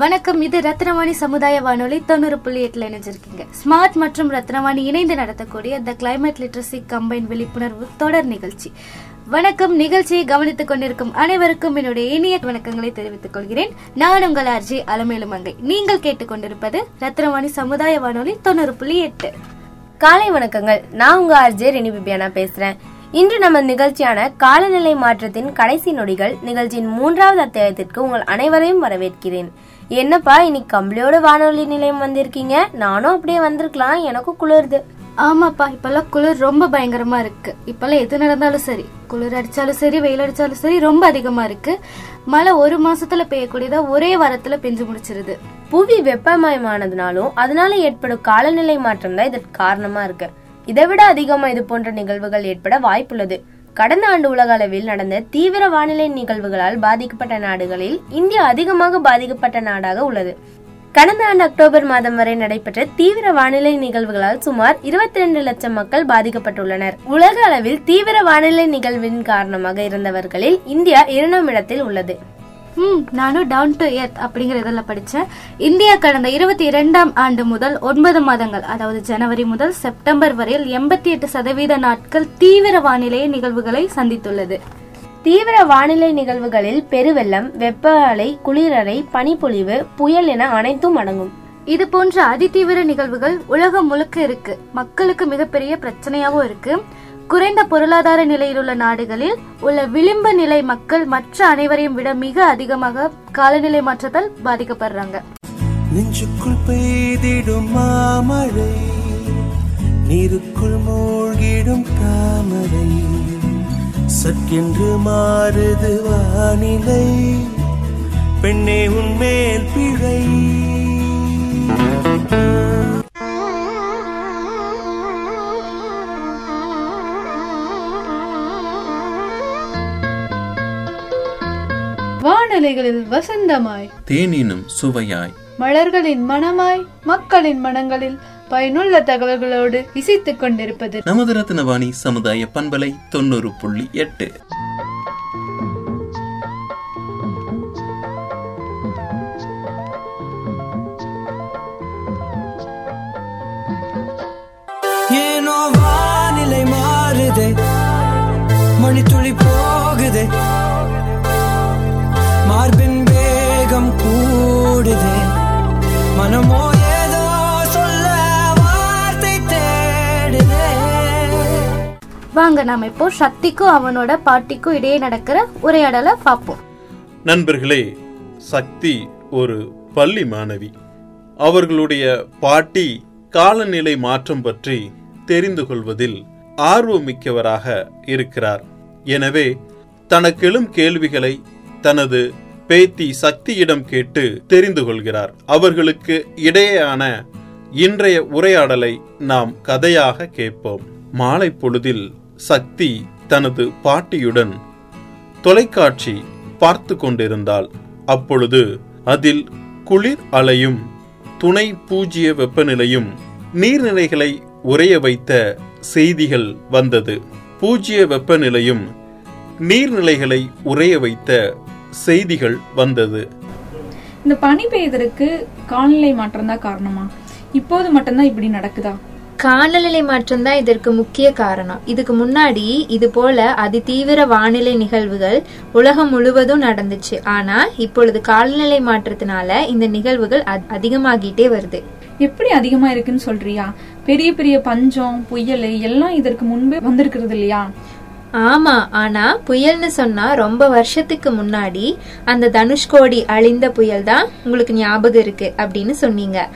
வணக்கம் இது ரத்னவாணி சமுதாய வானொலி தொண்ணூறு புள்ளி எட்டுல இணைஞ்சிருக்கீங்க. ஸ்மார்ட் மற்றும் ரத்னவாணி இணைந்து நடத்தக்கூடிய த கிளைமேட் லிட்ரஸி கம்பைன் விழிப்புணர்வு தொடர் நிகழ்ச்சி. வணக்கம் நிகழ்ச்சியை கவனித்துக் கொண்டிருக்கும் அனைவருக்கும் என்னுடைய இனிய வணக்கங்களை தெரிவித்துக் கொள்கிறேன். நான் உங்கள் அர்ஜி அலமேலுமங்கை. நீங்கள் கேட்டுக்கொண்டிருப்பது ரத்னவாணி சமுதாய வானொலி தொண்ணூறு புள்ளி எட்டு. காலை வணக்கங்கள். நான் உங்க ஆர்ஜே ரெனி பிபியானா பேசுறேன். இன்று நம்ம நிகழ்ச்சியான காலநிலை மாற்றத்தின் கடைசி நொடிகள் நிகழ்ச்சியின் மூன்றாவது அத்தியாயத்திற்கு உங்கள் அனைவரையும் வரவேற்கிறேன். என்னப்பா இன்னைக்கு கம்பளியோட வானொலி நிலையம் வந்திருக்கீங்க? நானும் அப்படியே வந்திருக்கலாம். எனக்கும் குளிருது. ஆமாப்பா இப்பெல்லாம் குளிர் ரொம்ப பயங்கரமா இருக்கு. இப்பெல்லாம் எது நடந்தாலும் சரி குளிர் அடிச்சாலும் சரி வெயில் அடிச்சாலும் சரி ரொம்ப அதிகமா இருக்கு. மழை ஒரு மாசத்துல பெய்யக்கூடியதா ஒரே வாரத்துல பெஞ்சு முடிச்சிருது. புவி வெப்பமயமானதுனாலும் அதனால ஏற்படும் காலநிலை மாற்றம் தான் இதற்கு காரணமா இருக்கு. இதை விட அதிகமா இது போன்ற நிகழ்வுகள் ஏற்பட வாய்ப்புள்ளது. கடந்த ஆண்டு உலக அளவில் நடந்த தீவிர வானிலை நிகழ்வுகளால் பாதிக்கப்பட்ட நாடுகளில் இந்தியா அதிகமாக பாதிக்கப்பட்ட நாடாக உள்ளது. கடந்த ஆண்டு அக்டோபர் மாதம் வரை நடைபெற்ற தீவிர வானிலை நிகழ்வுகளால் சுமார் 22 லட்சம் மக்கள் பாதிக்கப்பட்டுள்ளனர். உலக அளவில் தீவிர வானிலை நிகழ்வின் காரணமாக இருந்தவர்களில் இந்தியா இரண்டாம் இடத்தில் உள்ளது. ம் நானும் டவுன் டு எர்த் அப்படிங்கிற இதெல்லாம் படிச்சேன். இந்தியா கடந்த இருபத்தி இரண்டாம் ஆண்டு முதல் ஒன்பது மாதங்கள் அதாவது ஜனவரி முதல் செப்டம்பர் வரையில் எண்பத்தி எட்டு சதவீத நாட்கள் தீவிர வானிலை நிகழ்வுகளை சந்தித்துள்ளது. தீவிர வானிலை நிகழ்வுகளில் பெருவெள்ளம் வெப்ப அலை குளிரறை பனிப்பொழிவு புயல் என அனைத்தும் அடங்கும். இது போன்ற அதிதீவிர நிகழ்வுகள் உலகம் முழுக்க இருக்கு. மக்களுக்கு மிகப்பெரிய பிரச்சனையாவும் இருக்கு. குறைந்த பொருளாதார நிலையில் உள்ள நாடுகளில் உள்ள விளிம்பு நிலை மக்கள் மற்ற அனைவரையும் விட மிக அதிகமாக காலநிலை மாற்றத்தால் பாதிக்கப்படுறாங்க. நெஞ்சுக்குள் பெய்திடும் மாமழை நீருக்குள் மூழ்கிடும் தாமரை. சற்கென்று மாறுது வானிலை பெண்ணே உன்மேல் பிழை. வானலைகளில் வசந்தமாய். தேனினும் சுவையாய். மலர்களின் மனமாய் மக்களின் மனங்களில் பயனுள்ள தகவல்களோடு இசைத்துக் கொண்டிருப்பது நமது ரத்னவாணி சமுதாய பண்பலை தொண்ணூறு புள்ளி எட்டு. மனமோ ஏதோ சொல்ல வார்த்தை தேடுதே. வாங்க நாம இப்போ சக்திக்கும் அவனோட பாட்டிக்கும் இடையே நடக்கிற உரையாடலை பார்ப்போம். நண்பர்களே சக்தி ஒரு பள்ளி மாணவி. அவர்களுடைய பாட்டி காலநிலை மாற்றம் பற்றி தெரிந்து கொள்வதில் ஆர்வமிக்கவராக இருக்கிறார். எனவே தனக்கெழும் கேள்விகளை தனது பேத்தி சக்தியிடம் கேட்டு தெரிந்து கொள்கிறார். அவர்களுக்கு இடையேயான இன்றைய உரையாடலை நாம் கதையாக கேட்போம். மாலை பொழுதில் சக்தி தனது பாட்டியுடன் தொலைக்காட்சி பார்த்து கொண்டிருந்தாள். அப்பொழுது அதில் குளிர் அலையும் துணை பூஜ்ய வெப்பநிலையும் நீர்நிலைகளை உறைய வைத்த செய்திகள் வந்தது. பூஜ்ய வெப்பநிலையும் நீர்நிலைகளை உறைய வைத்த செய்திகள் வந்தது. இந்த பனி பெய்தற்கு காலநிலை மாற்றம் தான் காரணமா? இப்போது மட்டும்தான் இப்படி நடக்குதா? காலநிலை மாற்றம் தான் இதற்கு முக்கிய காரணம். இதுக்கு முன்னாடி இது போல அதிதீவிர வானிலை நிகழ்வுகள் உலகம் முழுவதும் நடந்துச்சு. ஆனா இப்பொழுது காலநிலை மாற்றத்தினால இந்த நிகழ்வுகள் அதிகமாகிட்டே வருது. எப்படி அதிகமா இருக்குன்னு சொல்றியா? பெரிய பெரிய பஞ்சம் புயல் எல்லாம் இதற்கு முன்பே வந்திருக்கிறது இல்லையா? ஆமா ஆனா புயல்னு சொன்னா ரொம்ப வருஷத்துக்கு முன்னாடி அந்த தனுஷ்கோடி அழிந்த புயல் தான் உங்களுக்கு ஞாபகம் இருக்கு அப்படின்னு சொன்னீங்க.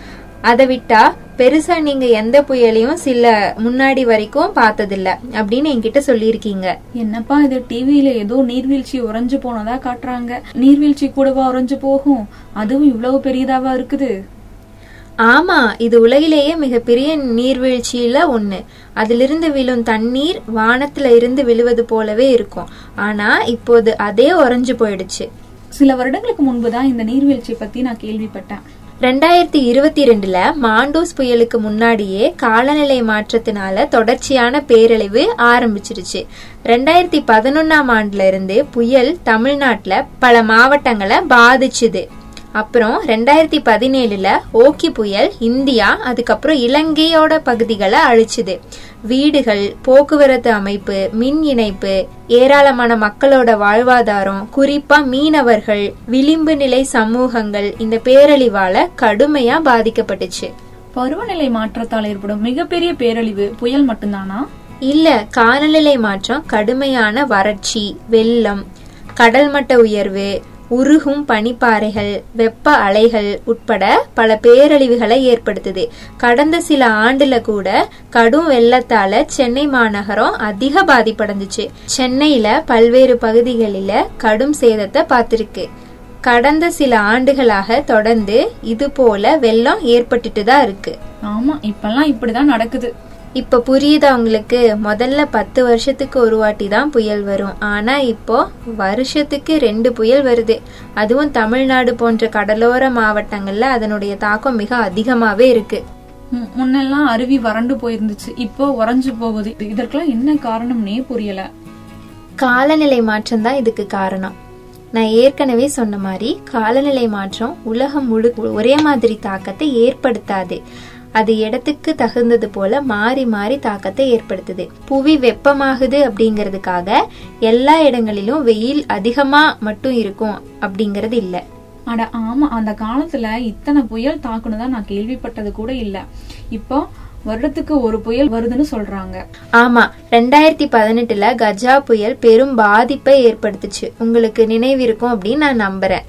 அதை விட்டா பெருசா நீங்க எந்த புயலையும் சில முன்னாடி வரைக்கும் பார்த்ததில்ல அப்படின்னு என்கிட்ட சொல்லியிருக்கீங்க. என்னப்பா இது டிவியில ஏதோ நீர்வீழ்ச்சி உறைஞ்சு போனதா காட்டுறாங்க. நீர்வீழ்ச்சி கூடவா உறைஞ்சு போகும்? அதுவும் இவ்வளவு பெரியதாவா இருக்குது? ஆமா இது உலகிலேயே மிகப்பெரிய நீர்வீழ்ச்சியில ஒண்ணு. அதிலிருந்து விழும் தண்ணீர் வானத்துல இருந்து விழுவது போலவே இருக்கும். ஆனா இப்போது அதே உறைஞ்சு போயிடுச்சு. சில வருடங்களுக்கு முன்புதான் இந்த நீர்வீழ்ச்சி பத்தி நான் கேள்விப்பட்டேன். ரெண்டாயிரத்தி இருபத்தி ரெண்டுல மாண்டோஸ் புயலுக்கு முன்னாடியே காலநிலை மாற்றத்தினால தொடர்ச்சியான பேரழிவு ஆரம்பிச்சிருச்சு. ரெண்டாயிரத்தி பதினொன்னாம் ஆண்டுல இருந்து புயல் தமிழ்நாட்டுல பல மாவட்டங்களை பாதிச்சுது. அப்புறம் ரெண்டாயிரத்தி பதினேழுல ஓக்கி புயல் இந்தியா அதுக்கப்புறம் இலங்கையோட பகுதிகளை அழிச்சுது. வீடுகள் போக்குவரத்து அமைப்பு மின் இணைப்பு ஏராளமான மக்களோட வாழ்வாதாரம் குறிப்பா மீனவர்கள் விளிம்பு நிலை சமூகங்கள் இந்த பேரழிவால கடுமையா பாதிக்கப்பட்டுச்சு. பருவநிலை மாற்றத்தால் ஏற்படும் மிகப்பெரிய பேரழிவு புயல் மட்டும்தானா? இல்ல காலநிலை மாற்றம் கடுமையான வறட்சி வெள்ளம் கடல் மட்ட உயர்வு உருகும் பனிப்பாறைகள் வெப்ப அலைகள் உட்பட பல பேரழிவுகளை ஏற்படுத்துது. கடந்த சில ஆண்டுல கூட கடும் வெள்ளத்தால சென்னை மாநகரம் அதிக பாதிப்படைஞ்சிச்சு. சென்னையில பல்வேறு பகுதிகளில கடும் சேதத்தை பார்த்திருக்கு. கடந்த சில ஆண்டுகளாக தொடர்ந்து இது போல வெள்ளம் ஏற்பட்டுட்டு தான் இருக்கு. ஆமா இப்பெல்லாம் இப்படிதான் நடக்குது. இப்ப புரியுதா உங்களுக்கு? முதல்ல பத்து வருஷத்துக்கு ஒரு வாட்டி தான் புயல் வரும். ஆனா இப்போ வருஷத்துக்கு ரெண்டு புயல் வருது. அதுவும் தமிழ்நாடு போன்ற கடலோர மாவட்டங்கள்ல அதனுடைய தாக்கம் மிக அதிகமாவே இருக்கு. முன்னெல்லாம் அருவி வறண்டு போயிருந்துச்சு. இப்போ உறைஞ்சு போகுது. இதற்கெல்லாம் என்ன காரணம்னே புரியல. காலநிலை மாற்றம் தான் இதுக்கு காரணம். நான் ஏற்கனவே சொன்ன மாதிரி காலநிலை மாற்றம் உலகம் முழு ஒரே மாதிரி தாக்கத்தை ஏற்படுத்தாது. அது இடத்துக்கு தகுந்தது போல மாறி மாறி தாக்கத்தை ஏற்படுத்துது. புவி வெப்பமாகுது அப்படிங்கிறதுக்காக எல்லா இடங்களிலும் வெயில் அதிகமா மட்டும் இருக்கும் அப்படிங்கறது இல்ல. அட ஆமா அந்த காலத்துல இத்தனை புயல் தாக்குனதா நான் கேள்விப்பட்டது கூட இல்ல. இப்போ வருடத்துக்கு ஒரு புயல் வருதுன்னு சொல்றாங்க. ஆமா ரெண்டாயிரத்தி பதினெட்டுல கஜா புயல் பெரும் பாதிப்பை ஏற்படுத்துச்சு. உங்களுக்கு நினைவிருக்கும் அப்படின்னு நான் நம்புறேன்.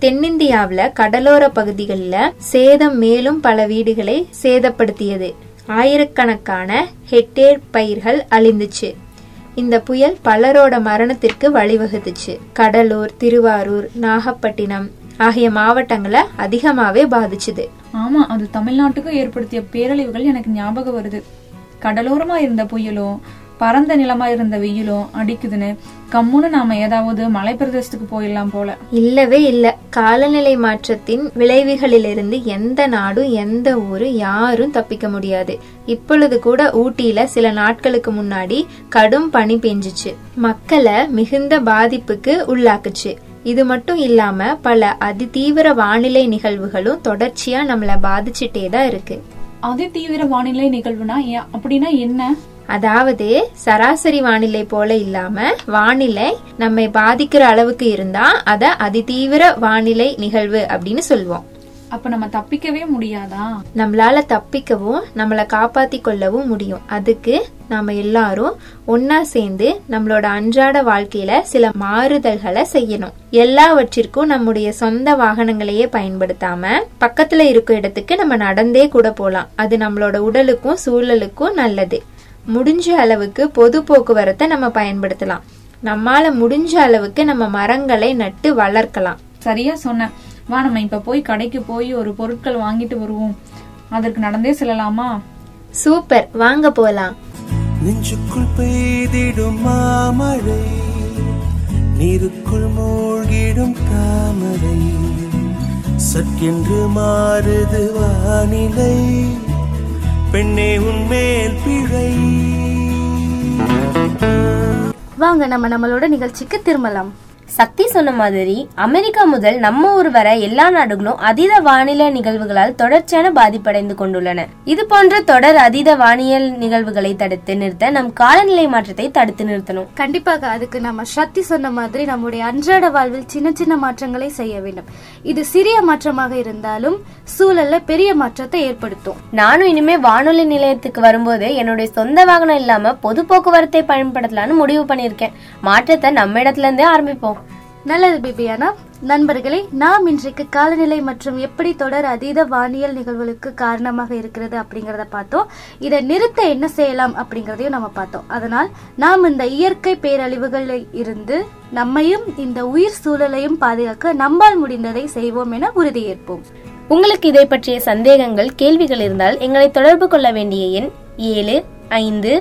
தென்னிந்தியாவுல கடலோர பகுதிகளில் சேதம் மேலும் பல வீடுகளை சேதப்படுத்தியது. ஆயிரக்கணக்கான ஹெக்டேர் பயிர்கள் அழிந்துச்சு. இந்த புயல் பலரோட மரணத்திற்கு வழிவகுத்துச்சு. கடலூர் திருவாரூர் நாகப்பட்டினம் ஆகிய மாவட்டங்களை அதிகமாவே பாதிச்சுது. ஆமா அது தமிழ்நாட்டுக்கும் ஏற்படுத்திய பேரழிவுகள் எனக்கு ஞாபகம் வருது. கடலோரமா இருந்த புயலும் பரந்த நிலமா இருந்த வெயிலும் அடிக்குதுன்னு கம்முன்னு நாம ஏதாவது மலை பிரதேசத்துக்கு போயிடலாம் போல. இல்லவே இல்ல. காலநிலை மாற்றத்தின் விளைவுகளிலிருந்து எந்த நாடும் எந்த ஊரும் யாரும் தப்பிக்க முடியாது. இப்பொழுது கூட ஊட்டியில சில நாட்களுக்கு முன்னாடி கடும் பனி பெஞ்சுச்சு. மக்களை மிகுந்த பாதிப்புக்கு உள்ளாக்குச்சு. இது மட்டும் இல்லாம பல அதிதீவிர வானிலை நிகழ்வுகளும் தொடர்ச்சியா நம்மள பாதிச்சுட்டே தான் இருக்கு. அதி தீவிர வானிலை நிகழ்வுனா அப்படின்னா என்ன? அதாவது சராசரி வானிலை போல இல்லாம வானிலை நம்மை பாதிக்கிற அளவுக்கு இருந்தா அத அதிதீவிர வானிலை நிகழ்வு அப்படின்னு சொல்லுவோம் அப்ப நம்ம தப்பிக்கவே முடியாதா? நம்மளால தப்பிக்கவும் நம்மள காப்பாத்தி கொள்ளவும் முடியும். அதுக்கு நாம எல்லாரும் ஒன்னா சேர்ந்து நம்மளோட அன்றாட வாழ்க்கையில சில மாறுதல்களை செய்யணும். எல்லாவற்றிற்கும் நம்முடைய சொந்த வாகனங்களையே பயன்படுத்தாம பக்கத்துல இருக்க இடத்துக்கு நம்ம நடந்தே கூட போலாம். அது நம்மளோட உடலுக்கும் சூழலுக்கும் நல்லது. முடிஞ்ச அளவுக்கு பொது போக்குவரத்தை நம்ம பயன்படுத்தலாம். நம்மால முடிஞ்ச அளவுக்கு நம்ம மரங்களை நட்டு வளர்க்கலாம். சரியா சொன்ன. வா நம்ம இப்ப போய் கடைக்கு போய் ஒரு பொருட்கள் வாங்கிட்டு வருவோம். அதற்கு நடந்தே செல்லலாமா? சூப்பர். வாங்க போலாம். நெஞ்சுக்குள் பெய்திடும் மாமழை நீருக்குள் மூழ்கிடும் தாமரை சற்கென்று மாறுது வானிலை. பெண்ணே உன்மேல் பிழை. வாங்க நம்ம நம்மளோட நிகழ்ச்சிக்கு திரும்பலாம். சக்தி சொன்ன மாதிரி அமெரிக்கா முதல் நம்ம ஊர் வரை எல்லா நாடுகளும் அதீத வானிலை நிகழ்வுகளால் தொடர்ச்சியான பாதிப்படைந்து கொண்டுள்ளன. இது போன்ற தொடர் அதீத வானியல் நிகழ்வுகளை தடுத்து நிறுத்த நம் காலநிலை மாற்றத்தை தடுத்து நிறுத்தணும். கண்டிப்பாக அதுக்கு நம்ம சக்தி சொன்ன மாதிரி நம்முடைய அன்றாட வாழ்வில் சின்ன சின்ன மாற்றங்களை செய்ய வேண்டும். இது சிறிய மாற்றமாக இருந்தாலும் சூழல்ல பெரிய மாற்றத்தை ஏற்படுத்தும். நானும் இனிமே வானொலி நிலையத்துக்கு வரும்போது என்னுடைய சொந்த வாகனம் இல்லாம பொது போக்குவரத்தை பயன்படுத்தலாம்னு முடிவு பண்ணியிருக்கேன். மாற்றத்தை நம்ம இடத்துல இருந்தே ஆரம்பிப்போம். நல்லது பிபியானா? நண்பர்களே நாம் இன்றைக்கு காலநிலை மற்றும் எப்படி தொடர் அதீத வானியல் நிகழ்வுகளுக்கு காரணமாக இருக்கிறது அப்படிங்கறத பார்த்தோம். இதை நிறுத்த என்ன செய்யலாம் அப்படிங்கறதையும் நம்ம பார்த்தோம். அதனால் நாம் இந்த இயற்கை பேரழிவுகளில் இருந்து நம்மையும் இந்த உயிர் சூழலையும் பாதுகாக்க நம்மால் முடிந்ததை செய்வோம் என உறுதியேற்போம். உங்களுக்கு இதை பற்றிய சந்தேகங்கள் கேள்விகள் இருந்தால் எங்களை தொடர்பு கொள்ள வேண்டிய எண் ஏழு ஐந்து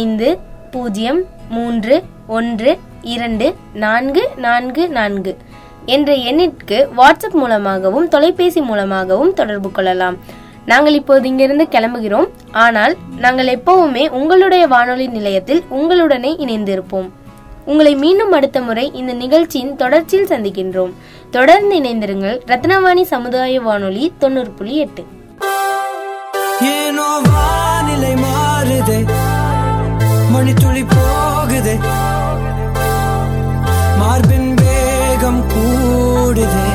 ஐந்து பூஜ்ஜியம் மூன்று ஒன்று இரண்டு நான்கு நான்கு நான்கு என்ற எண்ணிற்கு வாட்ஸ்அப் மூலமாகவும் தொலைபேசி மூலமாகவும் தொடர்பு கொள்ளலாம். நாங்கள் இப்போது இங்கிருந்து கிளம்புகிறோம். ஆனால் நாங்கள் எப்பவுமே உங்களுடைய வானொலி நிலையத்தில் உங்களுடனே இணைந்திருப்போம். உங்களை மீண்டும் அடுத்த முறை இந்த நிகழ்ச்சியின் தொடர்ச்சியில் சந்திக்கின்றோம். தொடர்ந்து இணைந்திருங்கள் ரத்னவாணி சமுதாய வானொலி தொண்ணூறு புள்ளி எட்டு. ஏனோ வானிலை மணித்துளி போகுது. மார்பின் வேகம் கூடுதே.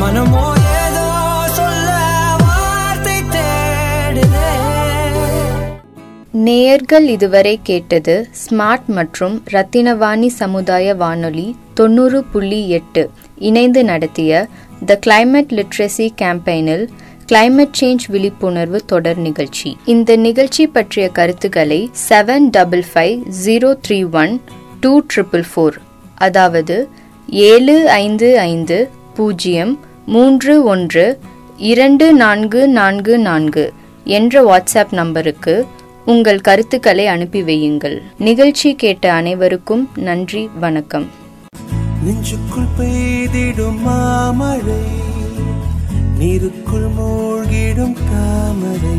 மனமோ ஏதோ சொல்ல வார்த்தை தேடுதே. நேயர்கள் இதுவரை கேட்டது ஸ்மார்ட் மற்றும் ரத்தினவாணி சமுதாய வானொலி தொண்ணூறு புள்ளி எட்டு. இணைந்து நடத்திய த கிளைமேட் லிட்ரஸி கேம்பெயினில் கிளைமேட் சேஞ்ச் விழிப்புணர்வு தொடர் நிகழ்ச்சி. இந்த நிகழ்ச்சி பற்றிய கருத்துக்களை seven double five zero three one two triple four அதாவது ஏழு ஐந்து ஐந்து பூஜ்ஜியம் மூன்று ஒன்று இரண்டு நான்கு நான்கு நான்கு என்ற வாட்ஸ்அப் நம்பருக்கு உங்கள் கருத்துக்களை அனுப்பி வையுங்கள். நிகழ்ச்சி கேட்ட அனைவருக்கும் நன்றி வணக்கம். நெஞ்சுக்குள் பெய்திடும் மாமழை நீருக்குள் மூழ்கிடும் தாமரை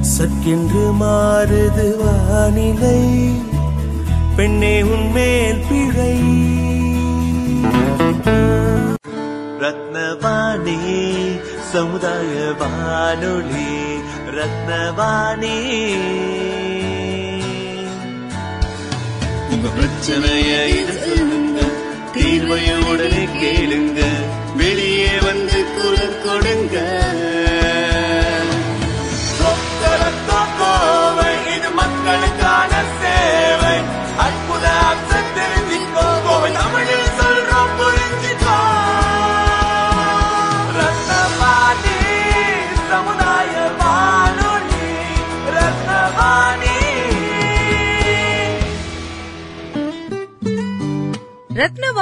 சற்கென்று மாறுது வானிலை. பெண்ணே உன்மேல் பிழை. ரத்னவாணி சமுதாய வானொலி ரத்னவாணி. உங்க பிரச்சனைய இது சொல்லுங்க தீர்வைய உடனே கேளுங்க.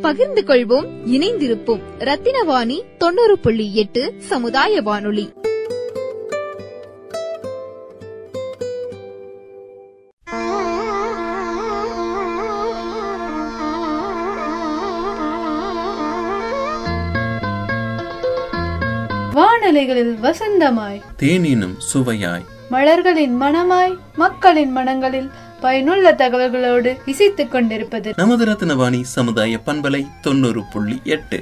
பகிர்ந்து கொள்வோம் இணைந்திருப்போம். ரத்தினவாணி தொண்ணூறு புள்ளி எட்டு சமுதாய வானொலி. வானலைகளில் வசந்தமாய். தேனினும் சுவையாய். மலர்களின் மனமாய் மக்களின் மனங்களில் பயனுள்ள தகவல்களோடு இசைத்துக் கொண்டிருப்பது நமது ரத்னவாணி சமுதாய பண்பலை தொண்ணூறு புள்ளி எட்டு.